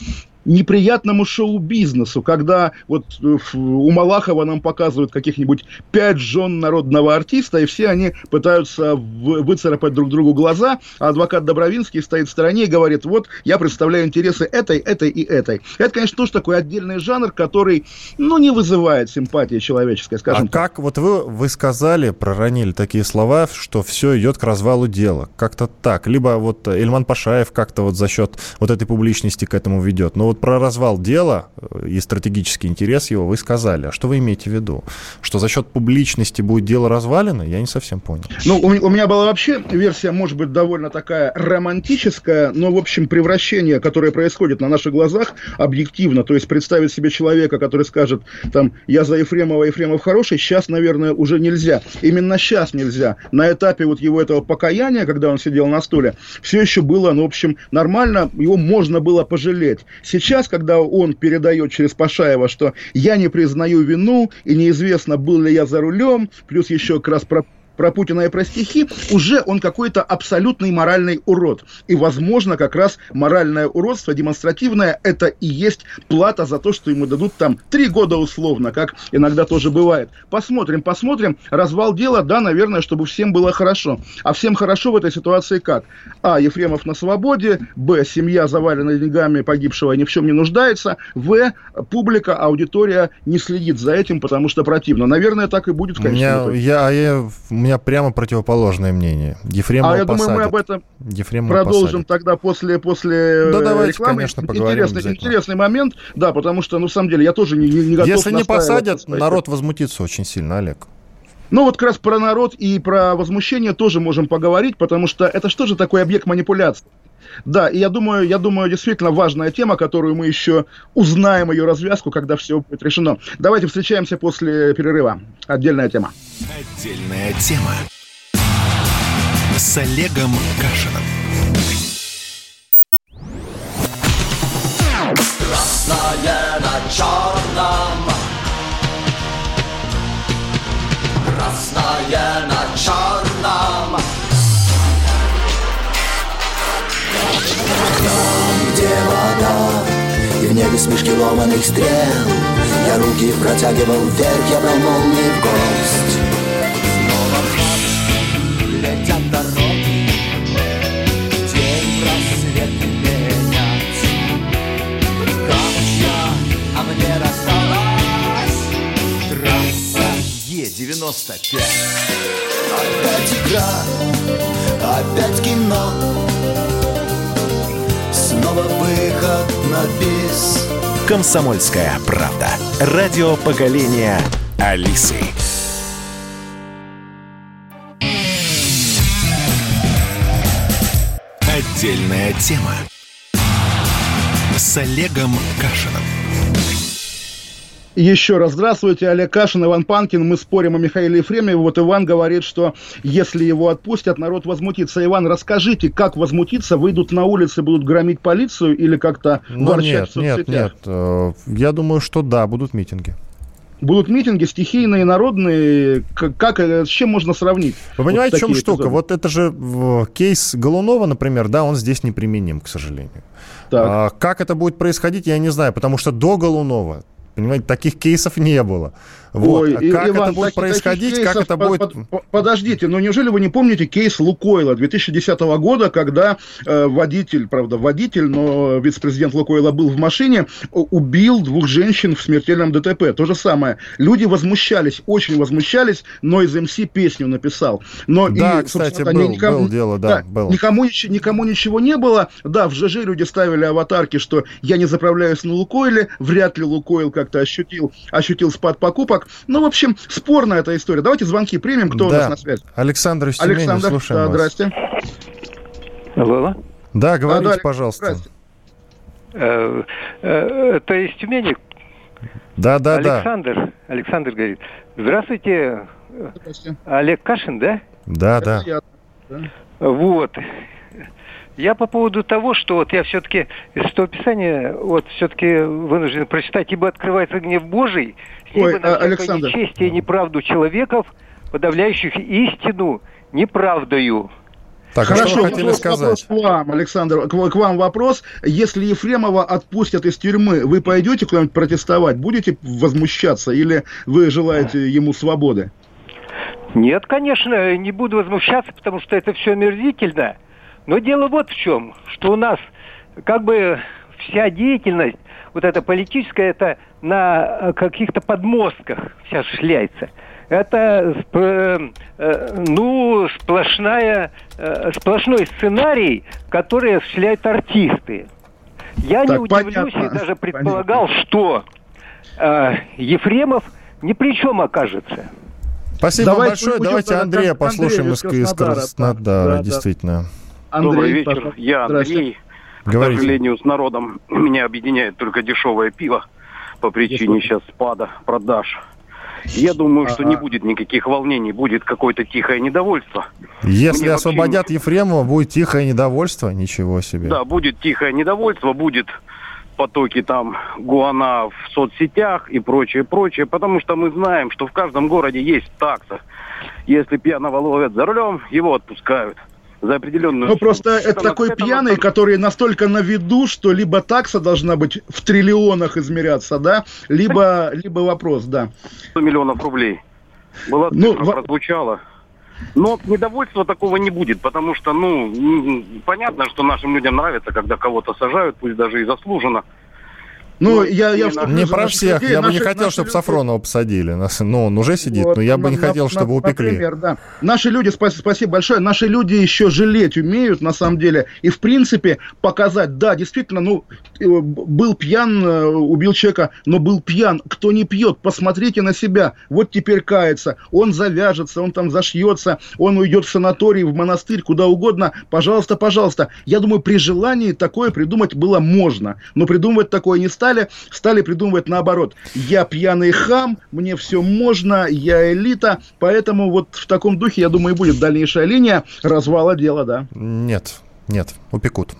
неприятному шоу-бизнесу, когда вот э, у Малахова нам показывают каких-нибудь пять жен народного артиста, и все они пытаются выцарапать друг другу глаза, а адвокат Добровинский стоит в стороне и говорит, вот, я представляю интересы этой, этой и этой. Это, конечно, тоже такой отдельный жанр, который, ну, не вызывает симпатии человеческой, скажем а так. как, вот вы, вы сказали, проронили такие слова, что все идет к развалу дела, как-то так, либо вот Эльман Пашаев как-то вот за счет вот этой публичности к этому ведет, но вот про развал дела э, и стратегический интерес его вы сказали. А что вы имеете в виду? Что за счет публичности будет дело развалено? Я не совсем понял. Ну, у, у меня была вообще версия, может быть, довольно такая романтическая, но, в общем, превращение, которое происходит на наших глазах, объективно. То есть представить себе человека, который скажет, там, я за Ефремова, Ефремов хороший, сейчас, наверное, уже нельзя. Именно сейчас нельзя. На этапе вот его этого покаяния, когда он сидел на стуле, все еще было, ну, в общем, нормально, его можно было пожалеть. Сейчас, когда он передает через Пашаева, что я не признаю вину, и неизвестно, был ли я за рулем, плюс еще как раз про про Путина и про стихи, уже он какой-то абсолютный моральный урод. И, возможно, как раз моральное уродство демонстративное – это и есть плата за то, что ему дадут там три года условно, как иногда тоже бывает. Посмотрим, посмотрим. Развал дела, да, наверное, чтобы всем было хорошо. А всем хорошо в этой ситуации как? А. Ефремов на свободе. Б. Семья завалена деньгами погибшего ни в чем не нуждается. В. Публика, аудитория не следит за этим, потому что противно. Наверное, так и будет в конечном Я, я, меня прямо противоположное мнение. Ефремова А я посадят. думаю, мы об этом Ефремова продолжим посадят. тогда после, после да, давайте, рекламы. конечно, поговорим интересный, интересный момент, да, потому что, ну, в самом деле, я тоже не, не готов Если не посадят, народ возмутится очень сильно, Олег. Ну вот как раз про народ и про возмущение тоже можем поговорить, потому что это что же такой объект манипуляции? Да, и я думаю, я думаю, действительно важная тема, которую мы еще узнаем ее развязку, когда все будет решено. Давайте встречаемся после перерыва. Отдельная тема. Отдельная тема с Олегом Кашином. И в небе смешки ломаных стрел. Я руки протягивал вверх Я брал молнии в гость. Снова в летят дороги День просвет менять Как а мне рассталась Трасса Е-95 Опять игра, опять кино. Снова выход на бис. Комсомольская правда. Радио поколения Алисы. Отдельная тема с Олегом Кашином. Еще раз здравствуйте, Олег Кашин, Иван Панкин. Мы спорим о Михаиле Ефремове. Вот Иван говорит, что если его отпустят, народ возмутится. Иван, расскажите, как возмутиться? Выйдут на улицы, будут громить полицию или как-то ну, ворчать нет, в Нет, нет, э, Я думаю, что да, будут митинги. Будут митинги стихийные, народные. Как, э, с чем можно сравнить? Вы понимаете, вот в чем штука? Эпизоды? Вот это же кейс Голунова, например, да, он здесь неприменим, к сожалению. Так. А, как это будет происходить, я не знаю, потому что до Голунова Понимаете, таких кейсов не было. Вот. Ой, а как Иван, это будет так, происходить, кейсов, как это будет... Под, подождите, но неужели вы не помните кейс Лукойла 2010 года, когда э, водитель, правда, водитель, но вице-президент Лукойла был в машине, убил двух женщин в смертельном ДТП. То же самое. Люди возмущались, очень возмущались, но из МС песню написал. Но да, и, кстати, был, никому, был дело, да, да был. Никому, никому ничего не было. Да, в ЖЖ люди ставили аватарки, что я не заправляюсь на Лукойле, вряд ли Лукойл как-то ощутил, ощутил спад покупок, ну, в общем, спорная эта история. Давайте звонки примем. Кто да. у нас на связи? Александр из Тюмени, Александр, слушаем да, вас. здрасте. Алло. Да, говорите, а, да, пожалуйста. Э, э, это из Тюмени? Да, да, Александр, да. Александр говорит. Здравствуйте. Здравствуйте. Олег Кашин, да? Да, да. Вот. Я по поводу того, что вот я все-таки из этого писания вот все-таки вынужден прочитать, ибо открывается гнев Божий, Ой, на Александр. нечестие и неправду человеков, подавляющих истину неправдою. Так, Хорошо, а что вы хотели вопрос, сказать? Вопрос к вам, Александр, к, к вам вопрос. Если Ефремова отпустят из тюрьмы, вы пойдете куда-нибудь протестовать? Будете возмущаться или вы желаете ему свободы? Нет, конечно, не буду возмущаться, потому что это все мерзительно. Но дело вот в чем, что у нас как бы вся деятельность, вот эта политическая, это на каких-то подмостках вся шляется это э, ну, сплошная, э, сплошной сценарий, который осуществляют артисты. Я так, не удивлюсь понятно, и даже предполагал, понятно. что э, Ефремов ни при чем окажется. Спасибо Давайте большое. Давайте Андрея послушаем из Краснодара. Из Краснодара, да, действительно. Андрей, Добрый вечер. Пожалуйста. Я Андрей. Говорите. К сожалению, с народом меня объединяет только дешевое пиво по причине сейчас спада продаж. Я думаю, что не будет никаких волнений, будет какое-то тихое недовольство. Если Мне освободят вообще... Ефремова, будет тихое недовольство? Ничего себе. Да, будет тихое недовольство, будет потоки там гуана в соцсетях и прочее, прочее, потому что мы знаем, что в каждом городе есть такса. Если пьяного ловят за рулем, его отпускают за определенную... Ну, просто это, это такой это пьяный, это... который настолько на виду, что либо такса должна быть в триллионах измеряться, да, либо, либо вопрос, да. 100 миллионов рублей. Была ну, цифра, в... прозвучала. Но недовольства такого не будет, потому что, ну, понятно, что нашим людям нравится, когда кого-то сажают, пусть даже и заслуженно. Ну, ну, я, я не, не про всех. Людей, я наши, бы не хотел, чтобы люди... Сафронова посадили. Ну, он уже сидит, вот, но я бы не на, хотел, чтобы на, упекли. Например, да. Наши люди, спасибо, спасибо большое, наши люди еще жалеть умеют, на самом деле. И, в принципе, показать, да, действительно, ну, э, был пьян, э, убил человека, но был пьян. Кто не пьет, посмотрите на себя. Вот теперь кается. Он завяжется, он там зашьется, он уйдет в санаторий, в монастырь, куда угодно. Пожалуйста, пожалуйста. Я думаю, при желании такое придумать было можно. Но придумывать такое не стало стали, стали придумывать наоборот. Я пьяный хам, мне все можно, я элита, поэтому вот в таком духе, я думаю, и будет дальнейшая линия развала дела, да. Нет, нет, упекут.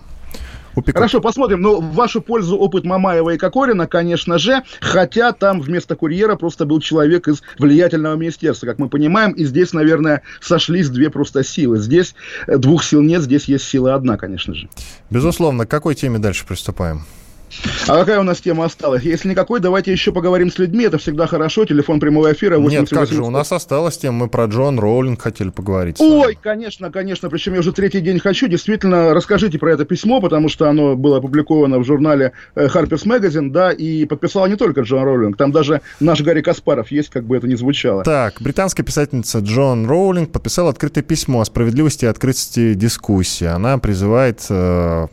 Упекут. Хорошо, посмотрим. Ну, в вашу пользу опыт Мамаева и Кокорина, конечно же, хотя там вместо курьера просто был человек из влиятельного министерства, как мы понимаем, и здесь, наверное, сошлись две просто силы. Здесь двух сил нет, здесь есть сила одна, конечно же. Безусловно. К какой теме дальше приступаем? А какая у нас тема осталась? Если никакой, давайте еще поговорим с людьми. Это всегда хорошо. Телефон прямого эфира 8 Нет, как же, у нас осталась тема. Мы про Джон Роулинг хотели поговорить. Ой, конечно, конечно. Причем я уже третий день хочу. Действительно, расскажите про это письмо, потому что оно было опубликовано в журнале э, Harper's Magazine, да, и подписала не только Джон Роулинг. Там даже наш Гарри Каспаров есть, как бы это ни звучало. Так, британская писательница Джон Роулинг подписала открытое письмо о справедливости и открытости дискуссии. Она призывает э,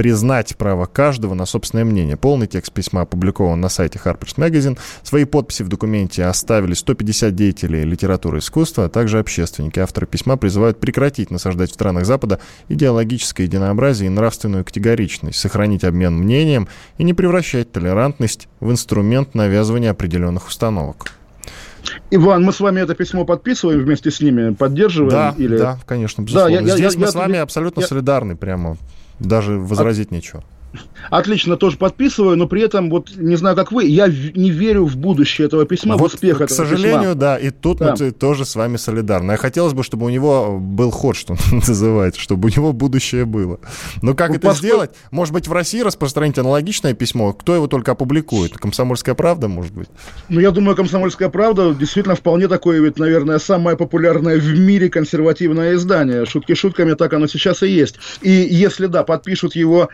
признать право каждого на собственное мнение. Полный текст письма опубликован на сайте Harper's Magazine. Свои подписи в документе оставили 150 деятелей литературы и искусства, а также общественники. Авторы письма призывают прекратить насаждать в странах Запада идеологическое единообразие и нравственную категоричность, сохранить обмен мнением и не превращать толерантность в инструмент навязывания определенных установок. Иван, мы с вами это письмо подписываем вместе с ними, поддерживаем? Да, или... да, конечно, безусловно. Да, я, Здесь я, мы я, с вами я, абсолютно я, солидарны прямо. Даже возразить а... нечего. Отлично, тоже подписываю, но при этом, вот не знаю, как вы, я не верю в будущее этого письма, вот, в успех к этого сожалению, письма. да, и тут да. мы тоже с вами солидарны. А хотелось бы, чтобы у него был ход, что называется, чтобы у него будущее было. Но как ну, это поскольку... сделать? Может быть, в России распространить аналогичное письмо? Кто его только опубликует? Комсомольская правда, может быть? Ну, я думаю, Комсомольская правда действительно вполне такое, ведь, наверное, самое популярное в мире консервативное издание. Шутки шутками, так оно сейчас и есть. И если, да, подпишут его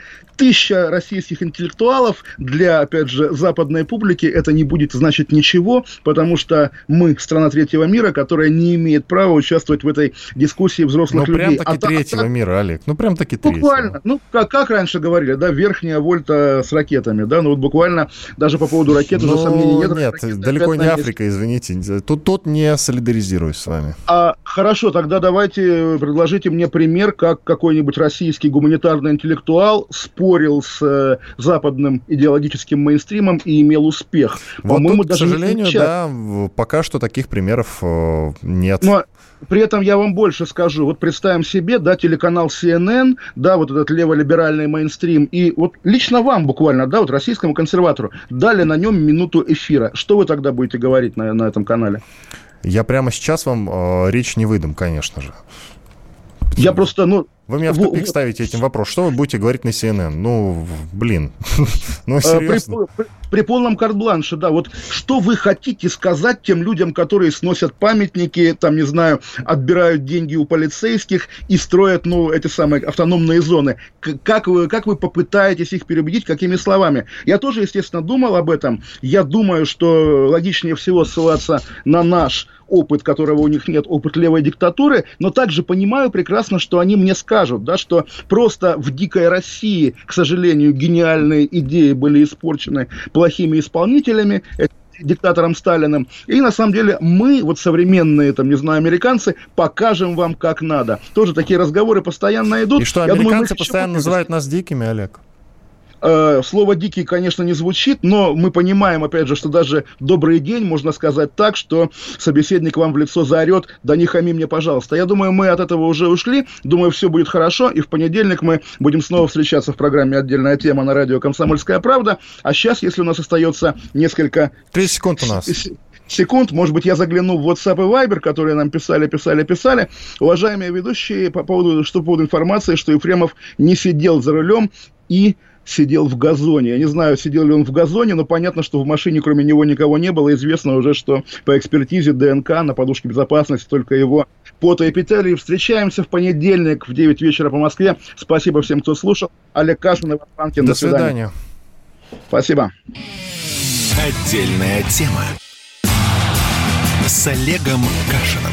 тысяча российских интеллектуалов, для, опять же, западной публики это не будет значить ничего, потому что мы страна третьего мира, которая не имеет права участвовать в этой дискуссии взрослых ну, людей. прям таки а, третьего а, мира, Олег, ну прям таки третьего. Буквально, ну как, как раньше говорили, да, верхняя вольта с ракетами, да, ну вот буквально даже по поводу ракет ну, уже сомнений нет. Нет, ракеты, далеко не Африка, есть. извините, тут, тут не солидаризируюсь с вами. А, хорошо, тогда давайте предложите мне пример, как какой-нибудь российский гуманитарный интеллектуал спорит спорил с э, западным идеологическим мейнстримом и имел успех. Вот По-моему, тут, даже к сожалению, да, пока что таких примеров э, нет. Но при этом я вам больше скажу. Вот представим себе, да, телеканал CNN, да, вот этот леволиберальный мейнстрим, и вот лично вам буквально, да, вот российскому консерватору дали на нем минуту эфира. Что вы тогда будете говорить на, на этом канале? Я прямо сейчас вам э, речь не выдам, конечно же. Я просто, ну, вы меня в тупик ставите этим вопросом. Что вы будете говорить на CNN? Ну, блин. ну, серьезно. При, при, при полном карт-бланше, да. Вот что вы хотите сказать тем людям, которые сносят памятники, там, не знаю, отбирают деньги у полицейских и строят, ну, эти самые автономные зоны? Как вы, как вы попытаетесь их переубедить, какими словами? Я тоже, естественно, думал об этом. Я думаю, что логичнее всего ссылаться на наш опыт, которого у них нет, опыт левой диктатуры, но также понимаю прекрасно, что они мне скажут, да, что просто в дикой России, к сожалению, гениальные идеи были испорчены плохими исполнителями, диктатором Сталиным. И на самом деле мы, вот современные, там, не знаю, американцы, покажем вам, как надо. Тоже такие разговоры постоянно идут. И что, американцы думаю, постоянно называют нас дикими, Олег? Э, слово «дикий», конечно, не звучит, но мы понимаем, опять же, что даже «добрый день» можно сказать так, что собеседник вам в лицо заорет «да не хами мне, пожалуйста». Я думаю, мы от этого уже ушли, думаю, все будет хорошо, и в понедельник мы будем снова встречаться в программе «Отдельная тема» на радио «Комсомольская правда». А сейчас, если у нас остается несколько... 30 секунд у нас секунд, может быть, я загляну в WhatsApp и Viber, которые нам писали, писали, писали. Уважаемые ведущие, по поводу, что по поводу информации, что Ефремов не сидел за рулем и сидел в газоне. Я не знаю, сидел ли он в газоне, но понятно, что в машине кроме него никого не было. Известно уже, что по экспертизе ДНК на подушке безопасности только его пота и петели. Встречаемся в понедельник в 9 вечера по Москве. Спасибо всем, кто слушал. Олег Кашин, Иван Панкин. До, До свидания. свидания. Спасибо. Отдельная тема с Олегом Кашином.